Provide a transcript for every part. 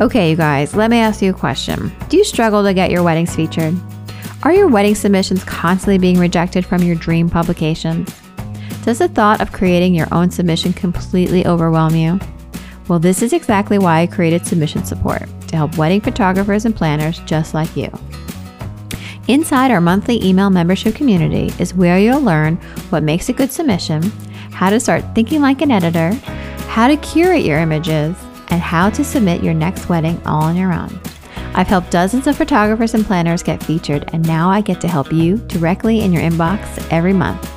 Okay, you guys, let me ask you a question. Do you struggle to get your weddings featured? Are your wedding submissions constantly being rejected from your dream publications? Does the thought of creating your own submission completely overwhelm you? Well, this is exactly why I created Submission Support to help wedding photographers and planners just like you. Inside our monthly email membership community is where you'll learn what makes a good submission, how to start thinking like an editor, how to curate your images, and how to submit your next wedding all on your own. I've helped dozens of photographers and planners get featured, and now I get to help you directly in your inbox every month.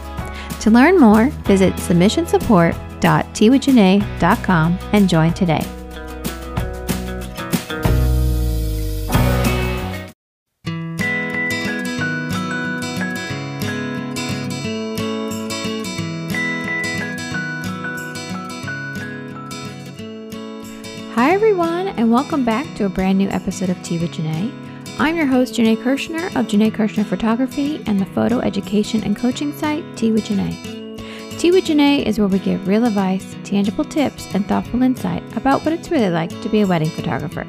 To learn more, visit submissionsupport.teawithjanae.com and join today. Welcome back to a brand new episode of Tea with Janae. I'm your host, Janae Kirshner of Janae Kirshner Photography and the photo education and coaching site Tea with Janae. Tea with Janae is where we give real advice, tangible tips, and thoughtful insight about what it's really like to be a wedding photographer.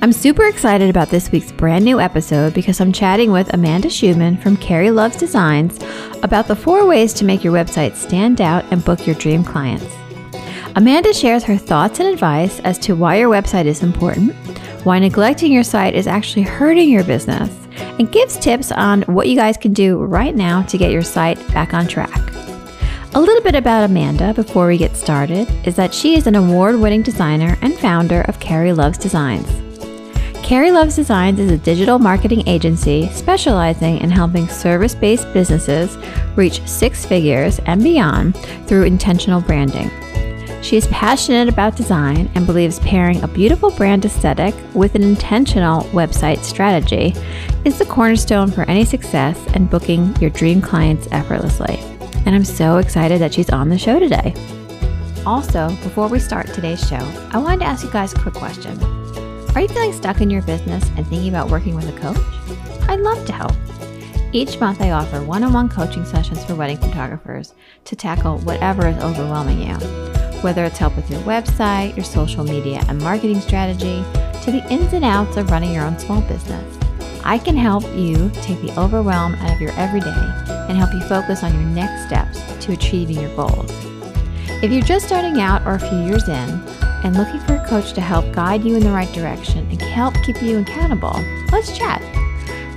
I'm super excited about this week's brand new episode because I'm chatting with Amanda Schumann from Carrie Loves Designs about the four ways to make your website stand out and book your dream clients. Amanda shares her thoughts and advice as to why your website is important, why neglecting your site is actually hurting your business, and gives tips on what you guys can do right now to get your site back on track. A little bit about Amanda before we get started is that she is an award winning designer and founder of Carrie Loves Designs. Carrie Loves Designs is a digital marketing agency specializing in helping service based businesses reach six figures and beyond through intentional branding. She is passionate about design and believes pairing a beautiful brand aesthetic with an intentional website strategy is the cornerstone for any success and booking your dream clients effortlessly. And I'm so excited that she's on the show today. Also, before we start today's show, I wanted to ask you guys a quick question. Are you feeling stuck in your business and thinking about working with a coach? I'd love to help. Each month, I offer one on one coaching sessions for wedding photographers to tackle whatever is overwhelming you whether it's help with your website, your social media and marketing strategy, to the ins and outs of running your own small business. I can help you take the overwhelm out of your everyday and help you focus on your next steps to achieving your goals. If you're just starting out or a few years in and looking for a coach to help guide you in the right direction and help keep you accountable, let's chat.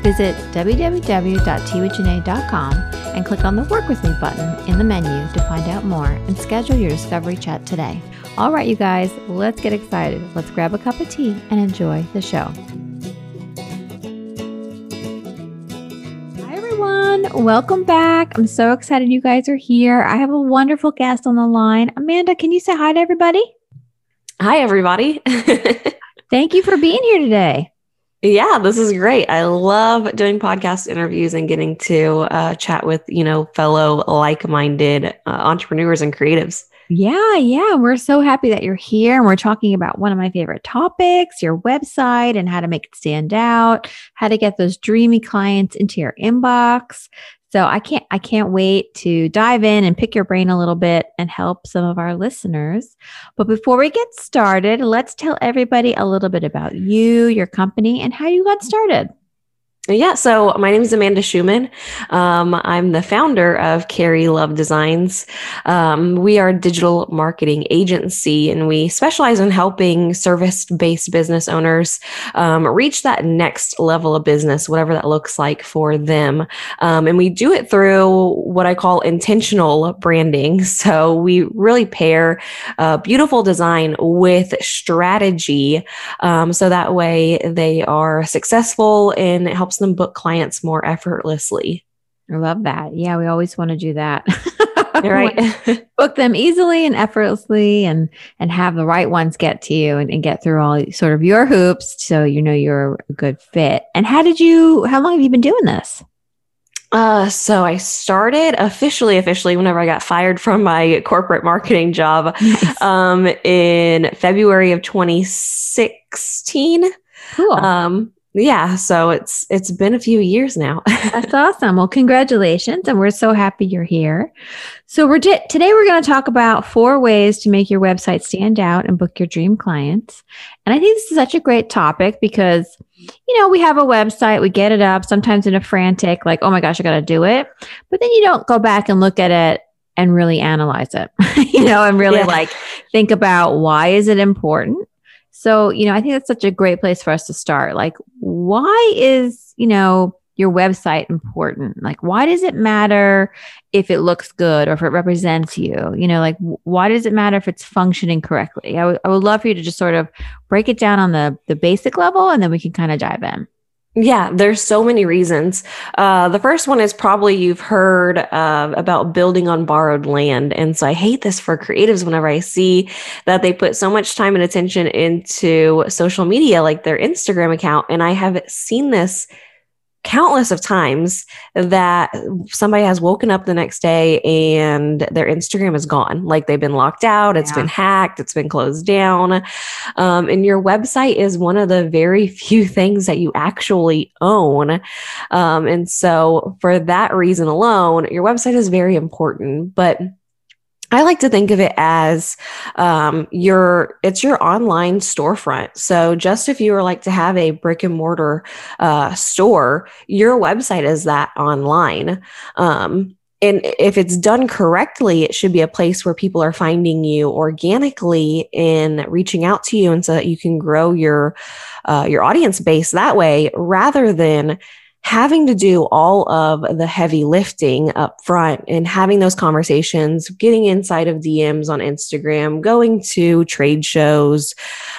Visit www.teawithjanae.com and click on the Work With Me button in the menu to find out more and schedule your discovery chat today. All right, you guys, let's get excited. Let's grab a cup of tea and enjoy the show. Hi, everyone. Welcome back. I'm so excited you guys are here. I have a wonderful guest on the line. Amanda, can you say hi to everybody? Hi, everybody. Thank you for being here today. Yeah, this is great. I love doing podcast interviews and getting to uh, chat with, you know, fellow like-minded uh, entrepreneurs and creatives. Yeah, yeah. We're so happy that you're here and we're talking about one of my favorite topics, your website and how to make it stand out, how to get those dreamy clients into your inbox. So I can't I can't wait to dive in and pick your brain a little bit and help some of our listeners. But before we get started, let's tell everybody a little bit about you, your company, and how you got started. Yeah, so my name is Amanda Schumann. Um, I'm the founder of Carrie Love Designs. Um, we are a digital marketing agency and we specialize in helping service based business owners um, reach that next level of business, whatever that looks like for them. Um, and we do it through what I call intentional branding. So we really pair beautiful design with strategy um, so that way they are successful and it helps them book clients more effortlessly. I love that. Yeah, we always want to do that. right. book them easily and effortlessly and and have the right ones get to you and, and get through all sort of your hoops so you know you're a good fit. And how did you how long have you been doing this? Uh, so I started officially, officially whenever I got fired from my corporate marketing job, nice. um, in February of 2016. Cool. Um, yeah, so it's it's been a few years now. That's awesome. Well, congratulations, and we're so happy you're here. So we're t- today we're going to talk about four ways to make your website stand out and book your dream clients. And I think this is such a great topic because you know we have a website, we get it up sometimes in a frantic like, oh my gosh, I got to do it, but then you don't go back and look at it and really analyze it, you know, and really yeah. like think about why is it important so, you know, I think that's such a great place for us to start. Like, why is, you know, your website important? Like, why does it matter if it looks good or if it represents you? You know, like, why does it matter if it's functioning correctly? I, w- I would love for you to just sort of break it down on the, the basic level and then we can kind of dive in. Yeah, there's so many reasons. Uh, the first one is probably you've heard uh, about building on borrowed land. And so I hate this for creatives whenever I see that they put so much time and attention into social media, like their Instagram account. And I have seen this countless of times that somebody has woken up the next day and their Instagram is gone. Like they've been locked out, it's yeah. been hacked, it's been closed down. Um, and your website is one of the very few things that you actually own. Um, and so, for that reason alone, your website is very important. But I like to think of it as um, your it's your online storefront. So just if you were like to have a brick and mortar uh, store, your website is that online. Um, and if it's done correctly, it should be a place where people are finding you organically and reaching out to you, and so that you can grow your uh, your audience base that way, rather than having to do all of the heavy lifting up front and having those conversations, getting inside of DMs on Instagram, going to trade shows,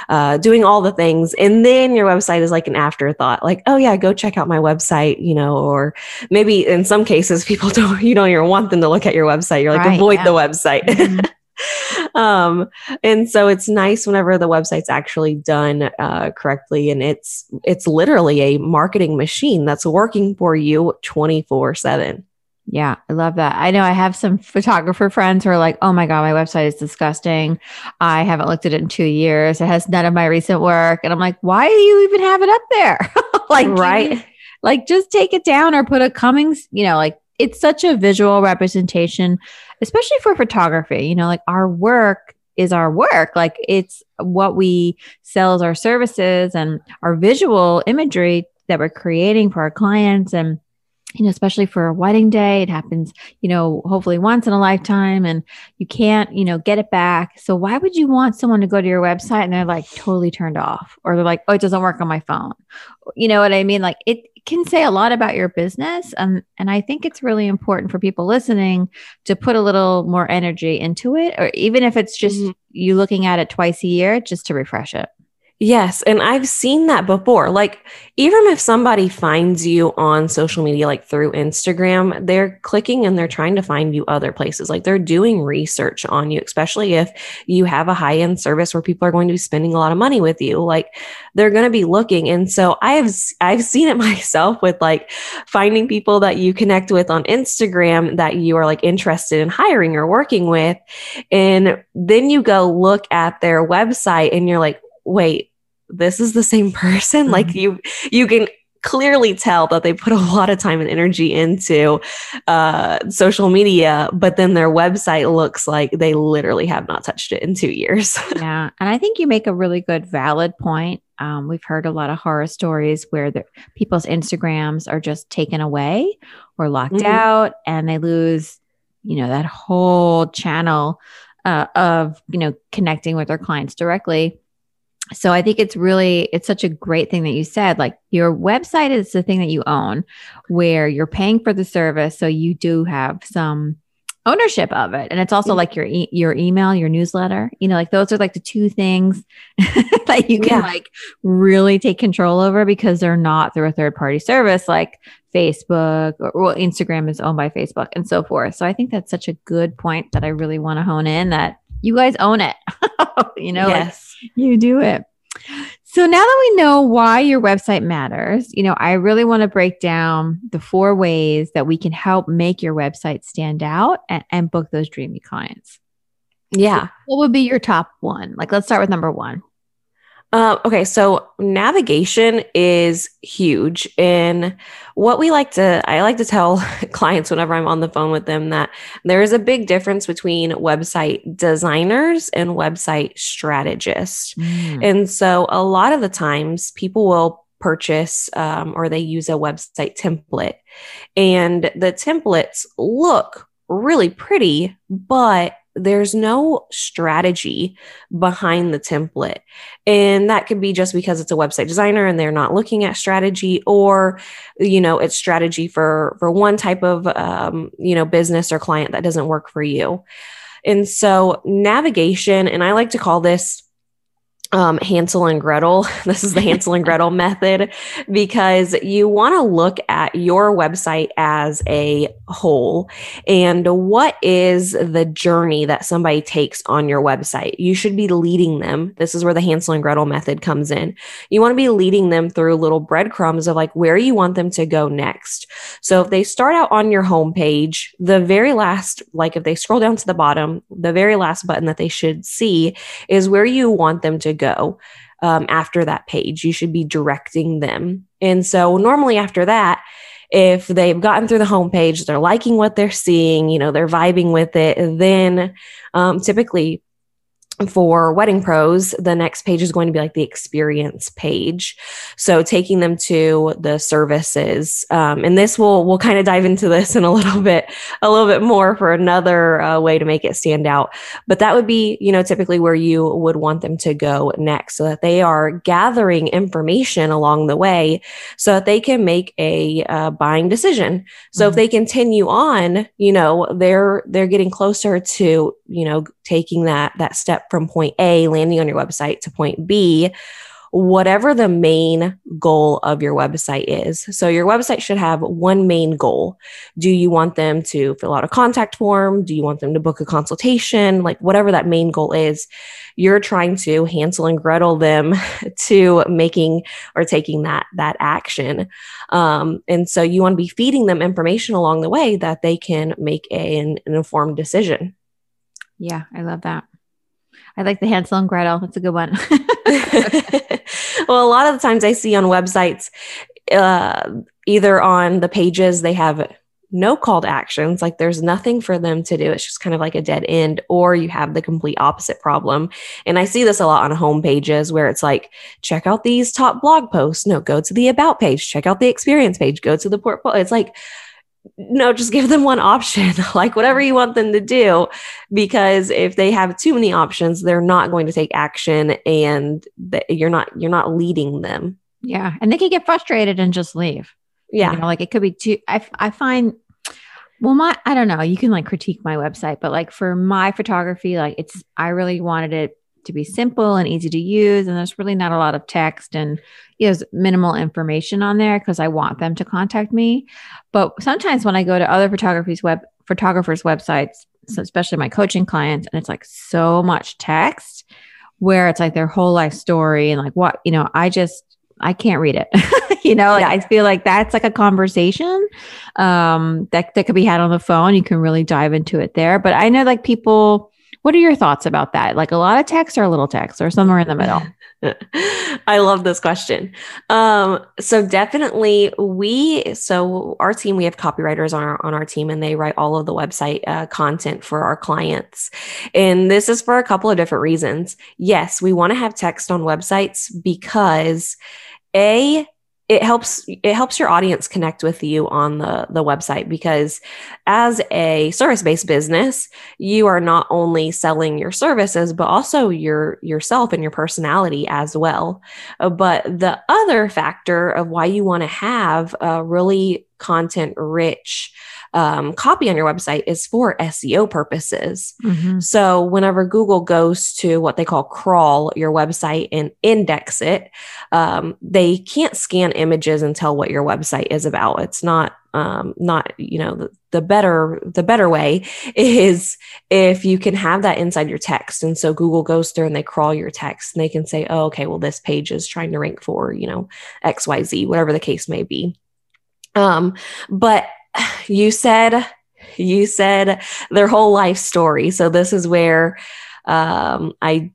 uh, doing all the things. And then your website is like an afterthought, like, oh yeah, go check out my website, you know, or maybe in some cases people don't, you don't even want them to look at your website. You're like, right, avoid yeah. the website. Mm-hmm. um, and so it's nice whenever the website's actually done uh, correctly, and it's it's literally a marketing machine that's working for you twenty four seven. Yeah, I love that. I know I have some photographer friends who are like, oh my God, my website is disgusting. I haven't looked at it in two years. It has none of my recent work. And I'm like, why do you even have it up there? like, right. like, just take it down or put a Cummings, you know, like it's such a visual representation especially for photography, you know, like our work is our work. Like it's what we sell as our services and our visual imagery that we're creating for our clients. And, you know, especially for a wedding day, it happens, you know, hopefully once in a lifetime and you can't, you know, get it back. So why would you want someone to go to your website and they're like totally turned off or they're like, oh, it doesn't work on my phone? You know what I mean? Like it, can say a lot about your business. Um, and I think it's really important for people listening to put a little more energy into it, or even if it's just mm-hmm. you looking at it twice a year, just to refresh it. Yes. And I've seen that before. Like, even if somebody finds you on social media, like through Instagram, they're clicking and they're trying to find you other places. Like, they're doing research on you, especially if you have a high end service where people are going to be spending a lot of money with you. Like, they're going to be looking. And so I've, I've seen it myself with like finding people that you connect with on Instagram that you are like interested in hiring or working with. And then you go look at their website and you're like, wait, this is the same person mm-hmm. like you you can clearly tell that they put a lot of time and energy into uh, social media, but then their website looks like they literally have not touched it in two years. yeah. And I think you make a really good, valid point. Um, we've heard a lot of horror stories where the, people's Instagrams are just taken away or locked mm-hmm. out and they lose, you know, that whole channel uh, of, you know, connecting with their clients directly so i think it's really it's such a great thing that you said like your website is the thing that you own where you're paying for the service so you do have some ownership of it. And it's also like your e- your email your newsletter you know like those are like the two things that you can yeah. like really take control over because they're not through a third party service like facebook or well instagram is owned by facebook and so forth. So i think that's such a good point that i really want to hone in that you guys own it you know yes you do it. So now that we know why your website matters, you know, I really want to break down the four ways that we can help make your website stand out and, and book those dreamy clients. Yeah. So what would be your top one? Like, let's start with number one. Uh, okay, so navigation is huge. And what we like to, I like to tell clients whenever I'm on the phone with them that there is a big difference between website designers and website strategists. Mm. And so a lot of the times people will purchase um, or they use a website template, and the templates look really pretty, but there's no strategy behind the template. And that could be just because it's a website designer and they're not looking at strategy or, you know, it's strategy for, for one type of, um, you know, business or client that doesn't work for you. And so navigation, and I like to call this um, Hansel and Gretel. This is the Hansel and Gretel method because you want to look at your website as a whole and what is the journey that somebody takes on your website. You should be leading them. This is where the Hansel and Gretel method comes in. You want to be leading them through little breadcrumbs of like where you want them to go next. So if they start out on your homepage, the very last, like if they scroll down to the bottom, the very last button that they should see is where you want them to go um, after that page. You should be directing them. And so, normally after that, if they've gotten through the homepage, they're liking what they're seeing, you know, they're vibing with it, then um, typically for wedding pros the next page is going to be like the experience page. So taking them to the services um, and this will we'll kind of dive into this in a little bit a little bit more for another uh, way to make it stand out. But that would be you know typically where you would want them to go next so that they are gathering information along the way so that they can make a uh, buying decision. So mm-hmm. if they continue on you know they're they're getting closer to you know taking that that step from point A, landing on your website, to point B, whatever the main goal of your website is. So, your website should have one main goal. Do you want them to fill out a contact form? Do you want them to book a consultation? Like, whatever that main goal is, you're trying to Hansel and Gretel them to making or taking that, that action. Um, and so, you want to be feeding them information along the way that they can make a, an, an informed decision. Yeah, I love that. I like the Hansel and Gretel. That's a good one. well, a lot of the times I see on websites, uh, either on the pages they have no call to actions, like there's nothing for them to do. It's just kind of like a dead end, or you have the complete opposite problem. And I see this a lot on home pages where it's like, check out these top blog posts. No, go to the about page, check out the experience page, go to the portfolio. It's like, no, just give them one option, like whatever you want them to do. Because if they have too many options, they're not going to take action and you're not, you're not leading them. Yeah. And they can get frustrated and just leave. Yeah. You know, like it could be too, I, I find, well, my, I don't know, you can like critique my website, but like for my photography, like it's, I really wanted it to be simple and easy to use. And there's really not a lot of text and you know, minimal information on there because I want them to contact me. But sometimes when I go to other photography's web photographers' websites, especially my coaching clients, and it's like so much text where it's like their whole life story and like what, you know, I just I can't read it. you know, like yeah. I feel like that's like a conversation um that that could be had on the phone. You can really dive into it there. But I know like people what are your thoughts about that? Like a lot of text or a little text or somewhere in the middle? I love this question. Um, so definitely we, so our team, we have copywriters on our, on our team and they write all of the website uh, content for our clients. And this is for a couple of different reasons. Yes, we want to have text on websites because a, it helps it helps your audience connect with you on the the website because as a service-based business you are not only selling your services but also your yourself and your personality as well. Uh, but the other factor of why you want to have a really content rich um, copy on your website is for SEO purposes. Mm-hmm. So, whenever Google goes to what they call crawl your website and index it, um, they can't scan images and tell what your website is about. It's not um, not you know the, the better the better way is if you can have that inside your text and so google goes through and they crawl your text and they can say oh okay well this page is trying to rank for you know xyz whatever the case may be um, but you said you said their whole life story. So this is where um, I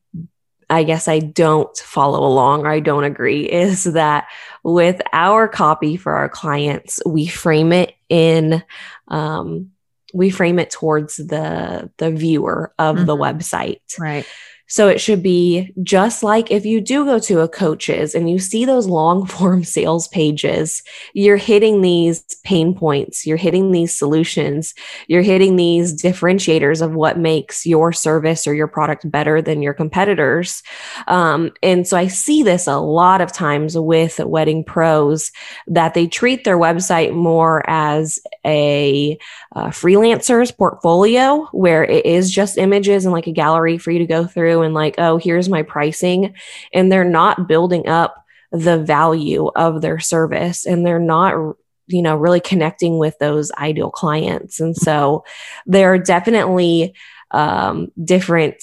I guess I don't follow along or I don't agree is that with our copy for our clients, we frame it in, um, we frame it towards the the viewer of mm-hmm. the website. Right. So it should be just like if you do go to a coach's and you see those long form sales pages, you're hitting these pain points, you're hitting these solutions, you're hitting these differentiators of what makes your service or your product better than your competitors. Um, and so I see this a lot of times with wedding pros that they treat their website more as a uh, freelancer's portfolio where it is just images and like a gallery for you to go through and like, oh, here's my pricing. And they're not building up the value of their service and they're not you know really connecting with those ideal clients and so there are definitely um, different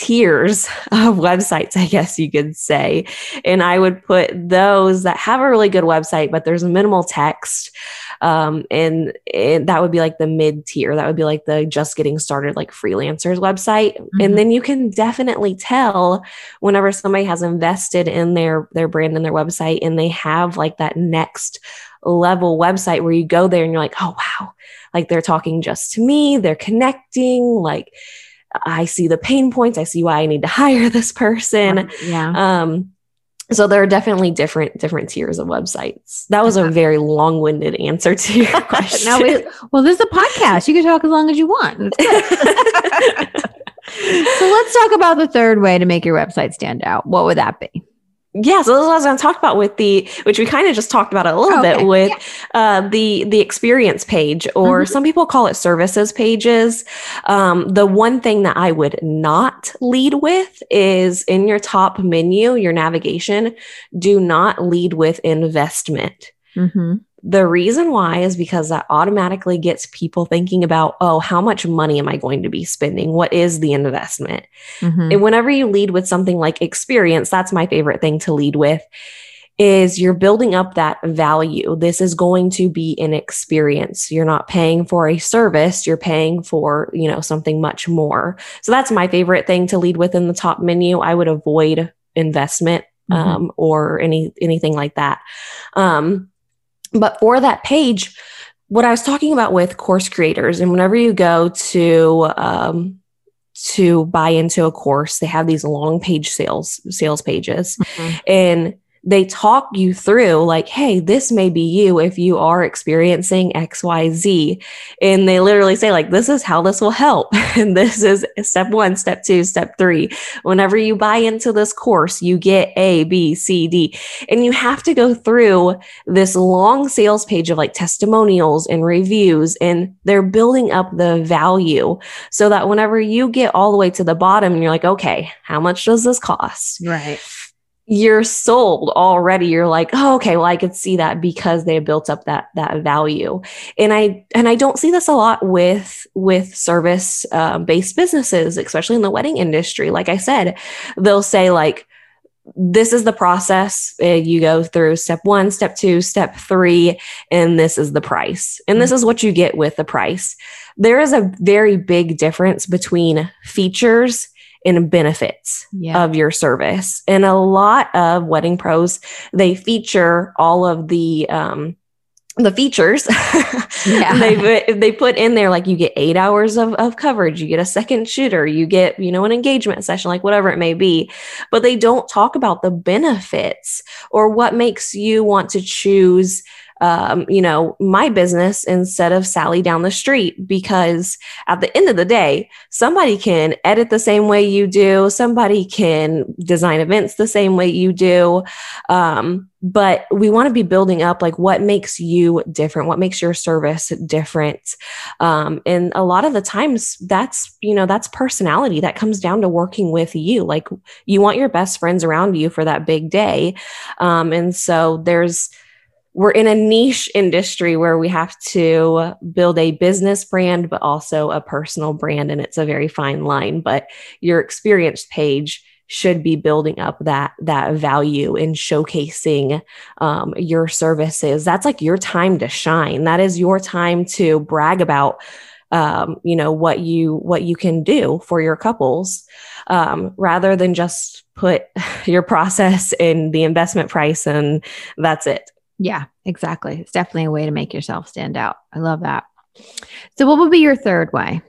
tiers of websites, I guess you could say. And I would put those that have a really good website, but there's minimal text. Um, and, and that would be like the mid tier. That would be like the just getting started, like freelancers website. Mm-hmm. And then you can definitely tell whenever somebody has invested in their their brand and their website, and they have like that next level website where you go there and you're like, oh wow, like they're talking just to me, they're connecting, like I see the pain points. I see why I need to hire this person. Yeah. Um, so there are definitely different different tiers of websites. That was a very long-winded answer to your question. no, we, well, this is a podcast. You can talk as long as you want. so let's talk about the third way to make your website stand out. What would that be? Yeah, so this is what I was going to talk about with the, which we kind of just talked about a little okay. bit with yeah. uh, the the experience page, or mm-hmm. some people call it services pages. Um, the one thing that I would not lead with is in your top menu, your navigation. Do not lead with investment. Mm-hmm. The reason why is because that automatically gets people thinking about, oh, how much money am I going to be spending? What is the investment? Mm-hmm. And whenever you lead with something like experience, that's my favorite thing to lead with is you're building up that value. This is going to be an experience. You're not paying for a service, you're paying for, you know, something much more. So that's my favorite thing to lead with in the top menu. I would avoid investment mm-hmm. um, or any anything like that. Um, but for that page, what I was talking about with course creators, and whenever you go to um, to buy into a course, they have these long page sales sales pages, mm-hmm. and they talk you through like hey this may be you if you are experiencing xyz and they literally say like this is how this will help. And this is step one step two step three. Whenever you buy into this course you get a b c d. And you have to go through this long sales page of like testimonials and reviews and they're building up the value so that whenever you get all the way to the bottom and you're like okay how much does this cost? Right you're sold already. You're like oh okay well i could see that because they built up that that value. And i and i don't see this a lot with with service uh, based businesses especially in the wedding industry. Like i said they'll say like this is the process uh, you go through step one step two step three and this is the price and this is what you get with the price. There is a very big difference between features and benefits yeah. of your service. And a lot of wedding pros, they feature all of the um, the features yeah. they they put in there like you get eight hours of, of coverage you get a second shooter you get you know an engagement session like whatever it may be but they don't talk about the benefits or what makes you want to choose um, you know, my business instead of Sally down the street because at the end of the day, somebody can edit the same way you do, somebody can design events the same way you do. Um, but we want to be building up like what makes you different what makes your service different um, and a lot of the times that's you know that's personality that comes down to working with you like you want your best friends around you for that big day um, and so there's we're in a niche industry where we have to build a business brand but also a personal brand and it's a very fine line. But your experience page should be building up that that value in showcasing um, your services. That's like your time to shine. That is your time to brag about um, you know what you what you can do for your couples um, rather than just put your process in the investment price and that's it yeah exactly. It's definitely a way to make yourself stand out. I love that. So what would be your third way?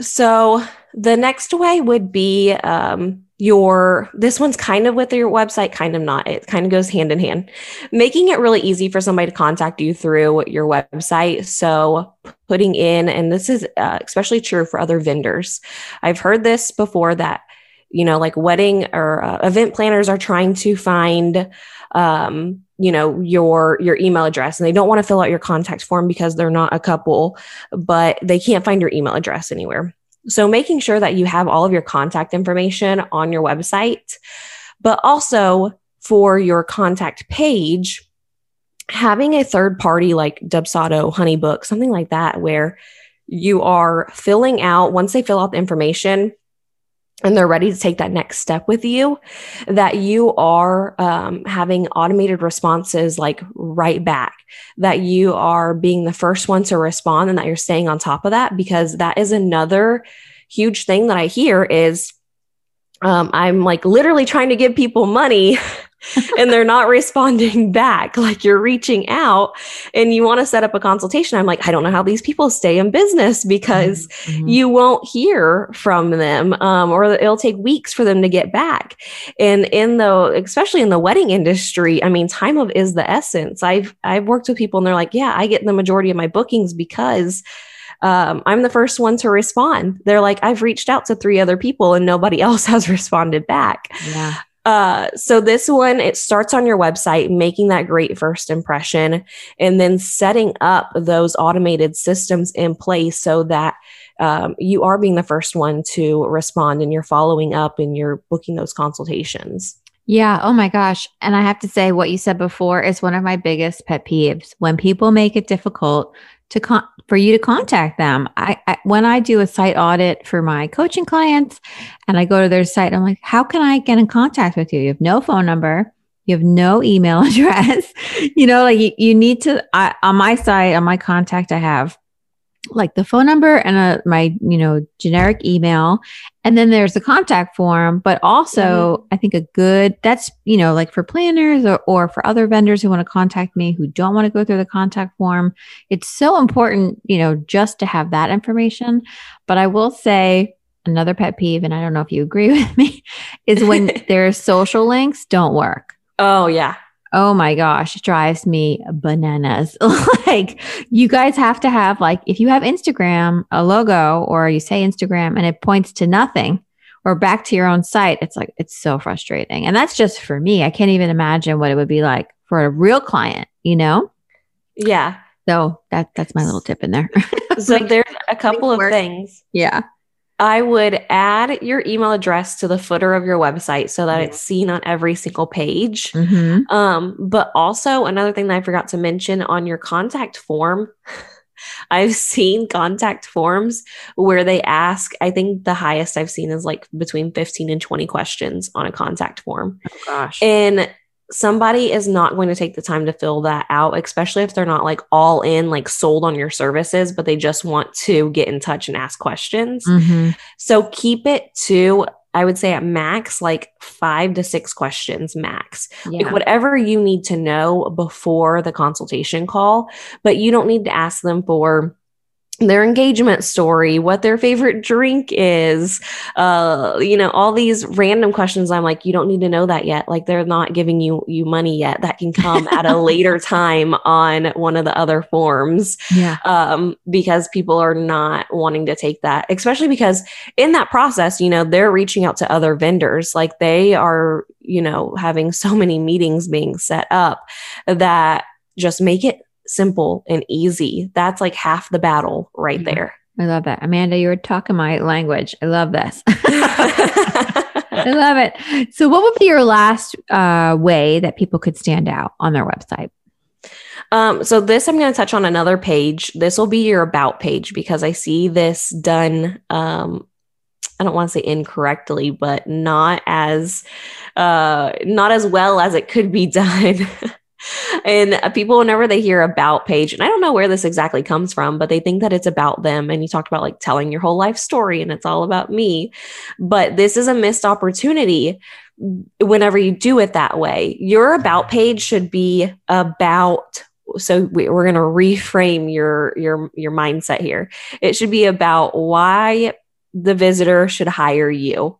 So the next way would be um, your this one's kind of with your website kind of not. It kind of goes hand in hand. Making it really easy for somebody to contact you through your website. So putting in and this is uh, especially true for other vendors. I've heard this before that you know like wedding or uh, event planners are trying to find um, you know your your email address and they don't want to fill out your contact form because they're not a couple but they can't find your email address anywhere. So making sure that you have all of your contact information on your website, but also for your contact page, having a third party like Dubsado, Honeybook, something like that, where you are filling out, once they fill out the information, and they're ready to take that next step with you, that you are um, having automated responses like right back, that you are being the first one to respond and that you're staying on top of that, because that is another huge thing that I hear is um, I'm like literally trying to give people money and they're not responding back. Like you're reaching out and you want to set up a consultation. I'm like, I don't know how these people stay in business because mm-hmm. you won't hear from them um, or it'll take weeks for them to get back. And in the, especially in the wedding industry, I mean, time of is the essence. I've, I've worked with people and they're like, yeah, I get the majority of my bookings because um, I'm the first one to respond. They're like, I've reached out to three other people and nobody else has responded back. Yeah. Uh, so this one, it starts on your website, making that great first impression, and then setting up those automated systems in place so that um, you are being the first one to respond and you're following up and you're booking those consultations. Yeah. Oh my gosh. And I have to say, what you said before is one of my biggest pet peeves when people make it difficult to con- for you to contact them. I, I, when I do a site audit for my coaching clients and I go to their site, I'm like, how can I get in contact with you? You have no phone number. You have no email address. you know, like you, you need to, I, on my site, on my contact, I have like the phone number and a, my you know generic email. And then there's the contact form but also mm-hmm. i think a good that's you know like for planners or, or for other vendors who want to contact me who don't want to go through the contact form it's so important you know just to have that information. But i will say another pet peeve and i don't know if you agree with me is when their social links don't work. Oh yeah Oh my gosh, drives me bananas. like you guys have to have like if you have Instagram, a logo or you say Instagram and it points to nothing or back to your own site, it's like it's so frustrating. And that's just for me. I can't even imagine what it would be like for a real client, you know? Yeah. So that that's my little tip in there. so there's a couple of things. Yeah. I would add your email address to the footer of your website so that it's seen on every single page. Mm-hmm. Um, but also, another thing that I forgot to mention on your contact form, I've seen contact forms where they ask, I think the highest I've seen is like between 15 and 20 questions on a contact form. Oh, gosh. And somebody is not going to take the time to fill that out, especially if they're not like all in, like sold on your services, but they just want to get in touch and ask questions. Mm-hmm. So keep it to, I would say at max, like five to six questions max. Yeah. Like whatever you need to know before the consultation call, but you don't need to ask them for their engagement story, what their favorite drink is, uh, you know, all these random questions. I'm like, you don't need to know that yet. Like they're not giving you you money yet. That can come at a later time on one of the other forms. Yeah. Um, because people are not wanting to take that, especially because in that process, you know, they're reaching out to other vendors. Like they are, you know, having so many meetings being set up that just make it simple and easy. That's like half the battle right yeah. there. I love that. Amanda, you're talking my language. I love this. I love it. So, what would be your last uh, way that people could stand out on their website? Um, so, this I'm going to touch on another page. This will be your about page because I see this done. Um, I don't want to say incorrectly, but not as uh, not as well as it could be done. And uh, people, whenever they hear about page, and I don't know where this exactly comes from, but they think that it's about them. And you talked about like telling your whole life story and it's all about me. But this is a missed opportunity whenever you do it that way. Your about page should be about so we, are going to reframe your your your mindset here it should be about why the visitor should hire you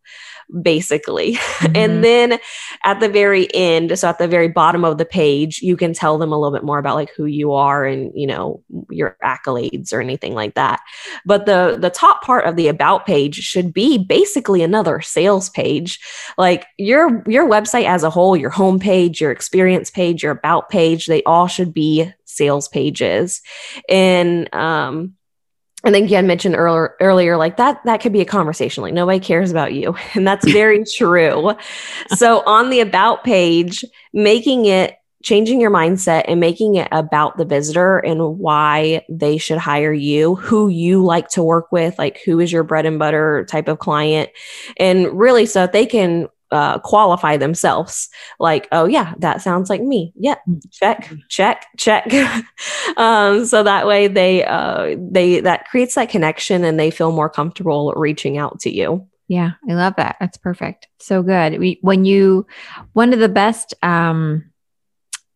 basically. Mm-hmm. And then at the very end, so at the very bottom of the page, you can tell them a little bit more about like who you are and, you know, your accolades or anything like that. But the the top part of the about page should be basically another sales page. Like your your website as a whole, your homepage, your experience page, your about page, they all should be sales pages. And um and then Jen mentioned earlier, earlier, like that, that could be a conversation. Like nobody cares about you. And that's very true. So on the about page, making it, changing your mindset and making it about the visitor and why they should hire you, who you like to work with, like who is your bread and butter type of client. And really so they can uh, qualify themselves. Like oh yeah that sounds like me. Yeah check check check. Um, so that way they uh, they that creates that connection and they feel more comfortable reaching out to you. Yeah i love that. That's perfect. So good. We, when you one of the best um,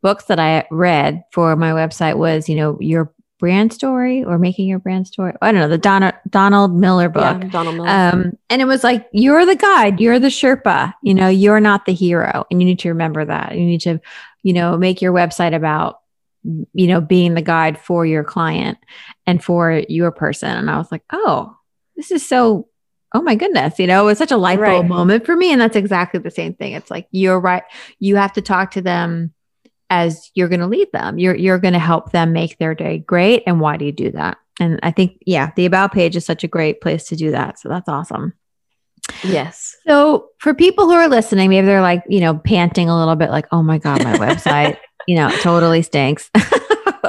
books that i read for my website was you know your brand story or making your brand story. I don't know the Donald Donald Miller book. Yeah, Donald Miller. Um, and it was like you're the guide, you're the Sherpa. You know, you're not the hero, and you need to remember that. You need to, you know, make your website about you know being the guide for your client and for your person. And I was like, oh, this is so. Oh my goodness, you know, it was such a light bulb right. moment for me. And that's exactly the same thing. It's like you're right. You have to talk to them as you're going to lead them. You're you're going to help them make their day great. And why do you do that? And I think yeah, the about page is such a great place to do that. So that's awesome. Yes. So for people who are listening, maybe they're like, you know, panting a little bit like, "Oh my god, my website, you know, totally stinks."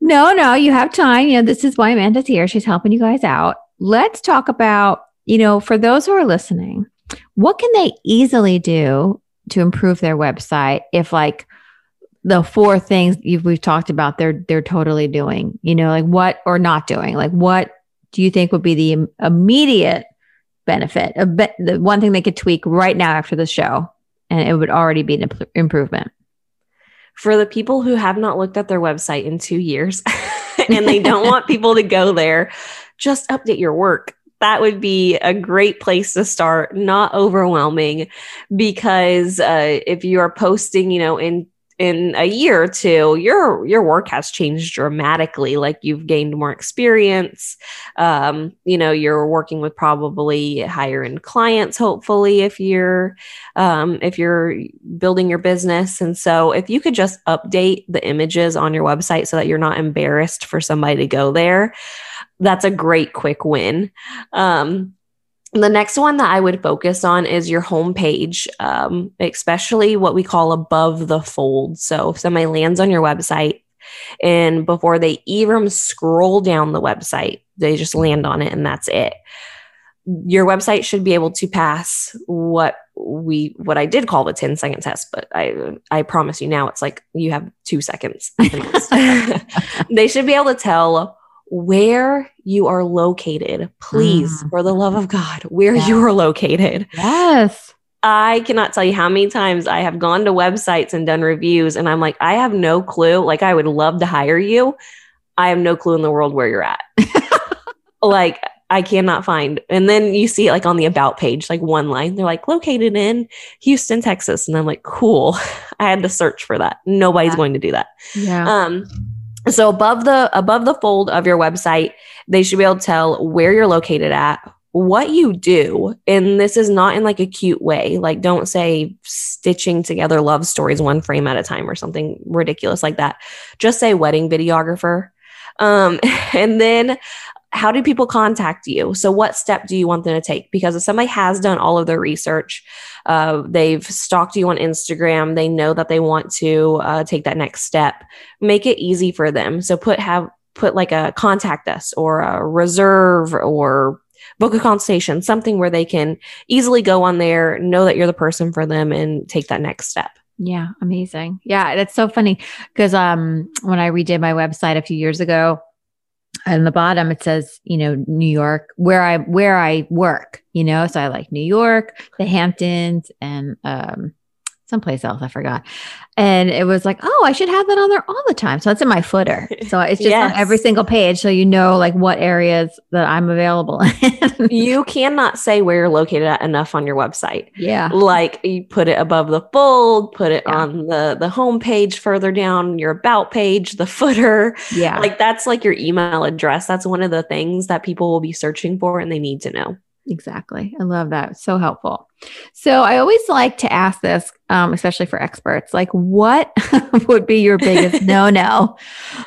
no, no, you have time. You know, this is why Amanda's here. She's helping you guys out. Let's talk about, you know, for those who are listening, what can they easily do to improve their website if like the four things we've talked about they're they're totally doing you know like what or not doing like what do you think would be the immediate benefit be- the one thing they could tweak right now after the show and it would already be an imp- improvement. For the people who have not looked at their website in two years and they don't want people to go there just update your work. That would be a great place to start. Not overwhelming because uh, if you are posting you know in in a year or two your your work has changed dramatically. Like you've gained more experience. Um, you know you're working with probably higher end clients hopefully if you're um, if you're building your business. And so if you could just update the images on your website so that you're not embarrassed for somebody to go there that's a great quick win. Um, the next one that I would focus on is your homepage, um, especially what we call above the fold. So if somebody lands on your website and before they even scroll down the website, they just land on it and that's it. Your website should be able to pass what we what I did call the 10 second test, but I I promise you now it's like you have two seconds. they should be able to tell where you are located. Please, mm. for the love of God, where yes. you are located. Yes. I cannot tell you how many times I have gone to websites and done reviews, and I'm like, I have no clue. Like, I would love to hire you. I have no clue in the world where you're at. like, I cannot find. And then you see it like on the about page, like one line. They're like located in Houston, Texas. And I'm like, cool. I had to search for that. Nobody's yeah. going to do that. Yeah. Um, so above the above the fold of your website, they should be able to tell where you're located at, what you do. And this is not in like a cute way. Like don't say stitching together love stories one frame at a time or something ridiculous like that. Just say wedding videographer. Um, and then how do people contact you? So, what step do you want them to take? Because if somebody has done all of their research, uh, they've stalked you on Instagram, they know that they want to uh, take that next step. Make it easy for them. So, put have put like a contact us or a reserve or book a consultation, something where they can easily go on there, know that you're the person for them, and take that next step. Yeah, amazing. Yeah, that's so funny because um when I redid my website a few years ago, on the bottom it says, you know, New York, where I where I work, you know, so I like New York, the Hamptons, and um someplace else. I forgot. And it was like, oh, I should have that on there all the time. So that's in my footer. So it's just yes. on every single page. So you know, like what areas that I'm available in. you cannot say where you're located at enough on your website. Yeah. Like you put it above the fold, put it yeah. on the, the home page further down your about page, the footer. Yeah. Like that's like your email address. That's one of the things that people will be searching for and they need to know. Exactly. I love that. So helpful. So I always like to ask this, um, especially for experts, like what would be your biggest no no?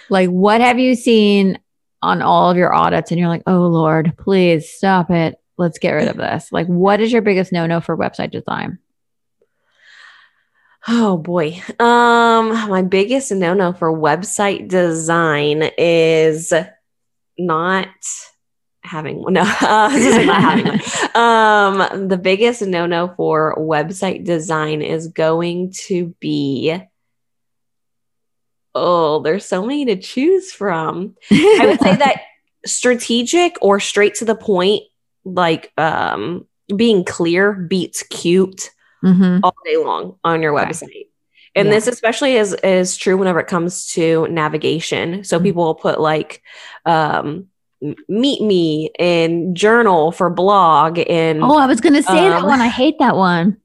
Like, what have you seen on all of your audits and you're like, oh Lord, please stop it. Let's get rid of this. Like, what is your biggest no no for website design? Oh boy. Um, my biggest no no for website design is not having one. No, uh, not having one. Um, the biggest no no for website design is going to be. Oh, there's so many to choose from. I would say that strategic or straight to the point, like um, being clear beats cute mm-hmm. all day long on your okay. website. And yeah. this especially is is true whenever it comes to navigation. So mm-hmm. people will put like um meet me and journal for blog and oh i was gonna say um, that one. I hate that one.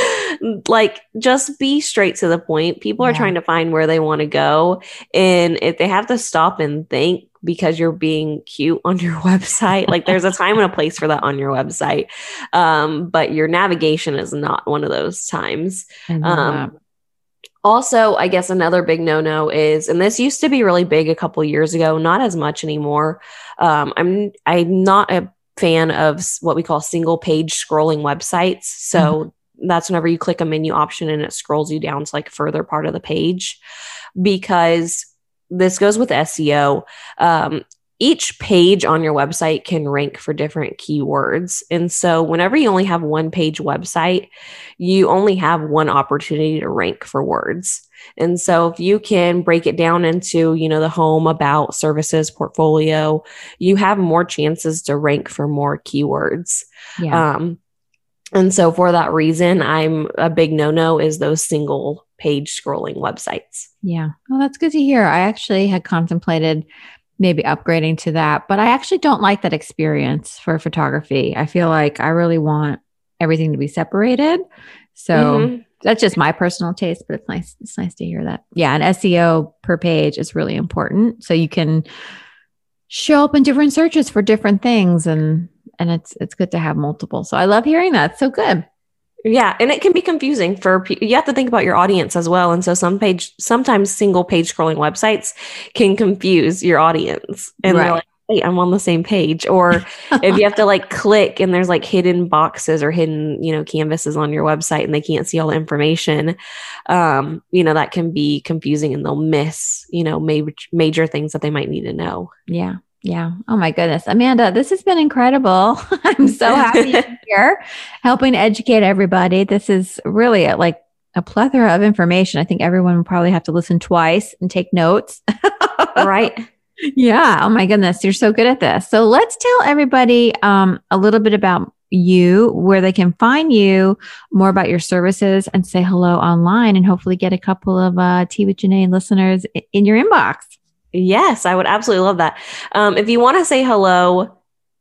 like just be straight to the point. People yeah. are trying to find where they want to go. And if they have to stop and think because you're being cute on your website like there's a time and a place for that on your website. Um, but your navigation is not one of those times. Um, also i guess another big no-no is and this used to be really big a couple years ago not as much anymore um, i'm i'm not a fan of what we call single page scrolling websites. So mm-hmm. that's whenever you click a menu option and it scrolls you down to like further part of the page. Because this goes with seo um, each page on your website can rank for different keywords. And so, whenever you only have one page website, you only have one opportunity to rank for words. And so, if you can break it down into, you know, the home, about, services, portfolio, you have more chances to rank for more keywords. Yeah. Um, and so, for that reason, I'm a big no no is those single page scrolling websites. Yeah. Well, that's good to hear. I actually had contemplated maybe upgrading to that. But I actually don't like that experience for photography. I feel like I really want everything to be separated. So mm-hmm. that's just my personal taste, but it's nice. It's nice to hear that. Yeah. And SEO per page is really important. So you can show up in different searches for different things and and it's it's good to have multiple. So I love hearing that. so good. Yeah, and it can be confusing for people. You have to think about your audience as well, and so some page, sometimes single page scrolling websites can confuse your audience, and right. they're like, "Wait, I'm on the same page." Or if you have to like click, and there's like hidden boxes or hidden, you know, canvases on your website, and they can't see all the information, um, you know, that can be confusing, and they'll miss, you know, major major things that they might need to know. Yeah, yeah. Oh my goodness. Amanda, this has been incredible. I'm so happy to here helping educate everybody. This is really a, like a plethora of information. I think everyone will probably have to listen twice and take notes. right. Yeah. Oh my goodness. You're so good at this. So let's tell everybody um, a little bit about you, where they can find you, more about your services, and say hello online and hopefully get a couple of uh, Tea with Janae listeners in your inbox. Yes, I would absolutely love that. Um, if you want to say hello,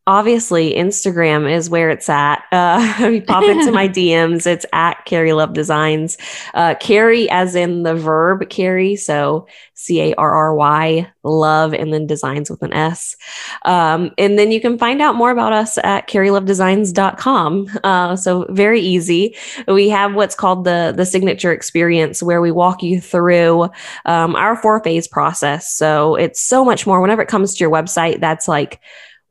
obviously Instagram is where it's at. Uh, you pop into my DMs. It's at Carry Love Designs. Uh, Carry, as in the verb carry. So C A R R Y, love, and then designs with an S. Um, and then you can find out more about us at carrylovedesigns.com. Uh, so very easy. We have what's called the, the signature experience where we walk you through um, our four phase process. So it's so much more. Whenever it comes to your website, that's like,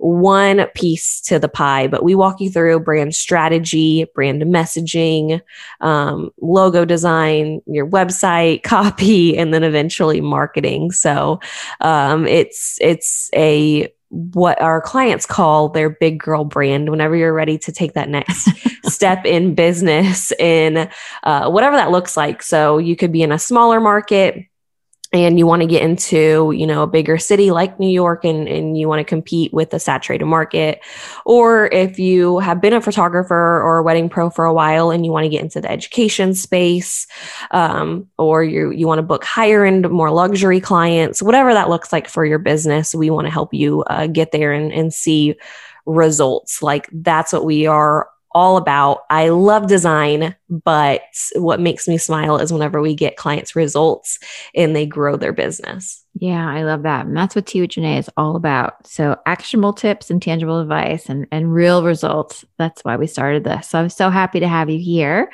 one piece to the pie, but we walk you through brand strategy, brand messaging, um, logo design, your website, copy, and then eventually marketing. So um, it's it's a what our clients call their big girl brand whenever you're ready to take that next step in business in uh, whatever that looks like so you could be in a smaller market and you want to get into you know a bigger city like new york and, and you want to compete with the saturated market. Or if you have been a photographer or a wedding pro for a while and you want to get into the education space um, or you you want to book higher end more luxury clients whatever that looks like for your business we want to help you uh, get there and, and see results. Like that's what we are all about. I love design, but what makes me smile is whenever we get clients results and they grow their business. Yeah, I love that. And that's what Tea with Janae is all about. So actionable tips and tangible advice and, and real results. That's why we started this. So I'm so happy to have you here.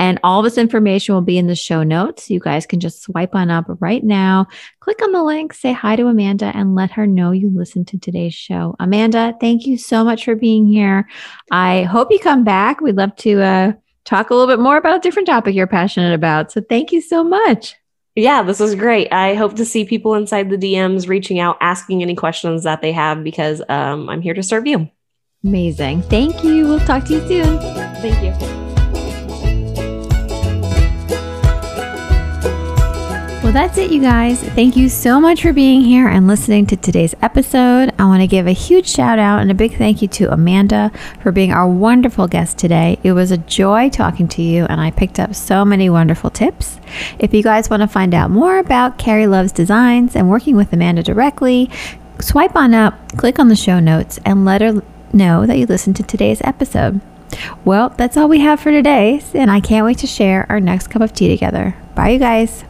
And all this information will be in the show notes. You guys can just swipe on up right now, click on the link, say hi to Amanda, and let her know you listened to today's show. Amanda, thank you so much for being here. I hope you come back. We'd love to uh, talk a little bit more about a different topic you're passionate about. So thank you so much. Yeah, this is great. I hope to see people inside the DMs reaching out, asking any questions that they have because um, I'm here to serve you. Amazing. Thank you. We'll talk to you soon. Thank you. That's it, you guys. Thank you so much for being here and listening to today's episode. I want to give a huge shout out and a big thank you to Amanda for being our wonderful guest today. It was a joy talking to you, and I picked up so many wonderful tips. If you guys want to find out more about Carry Loves Designs and working with Amanda directly, swipe on up, click on the show notes, and let her know that you listened to today's episode. Well, that's all we have for today, and I can't wait to share our next cup of tea together. Bye, you guys.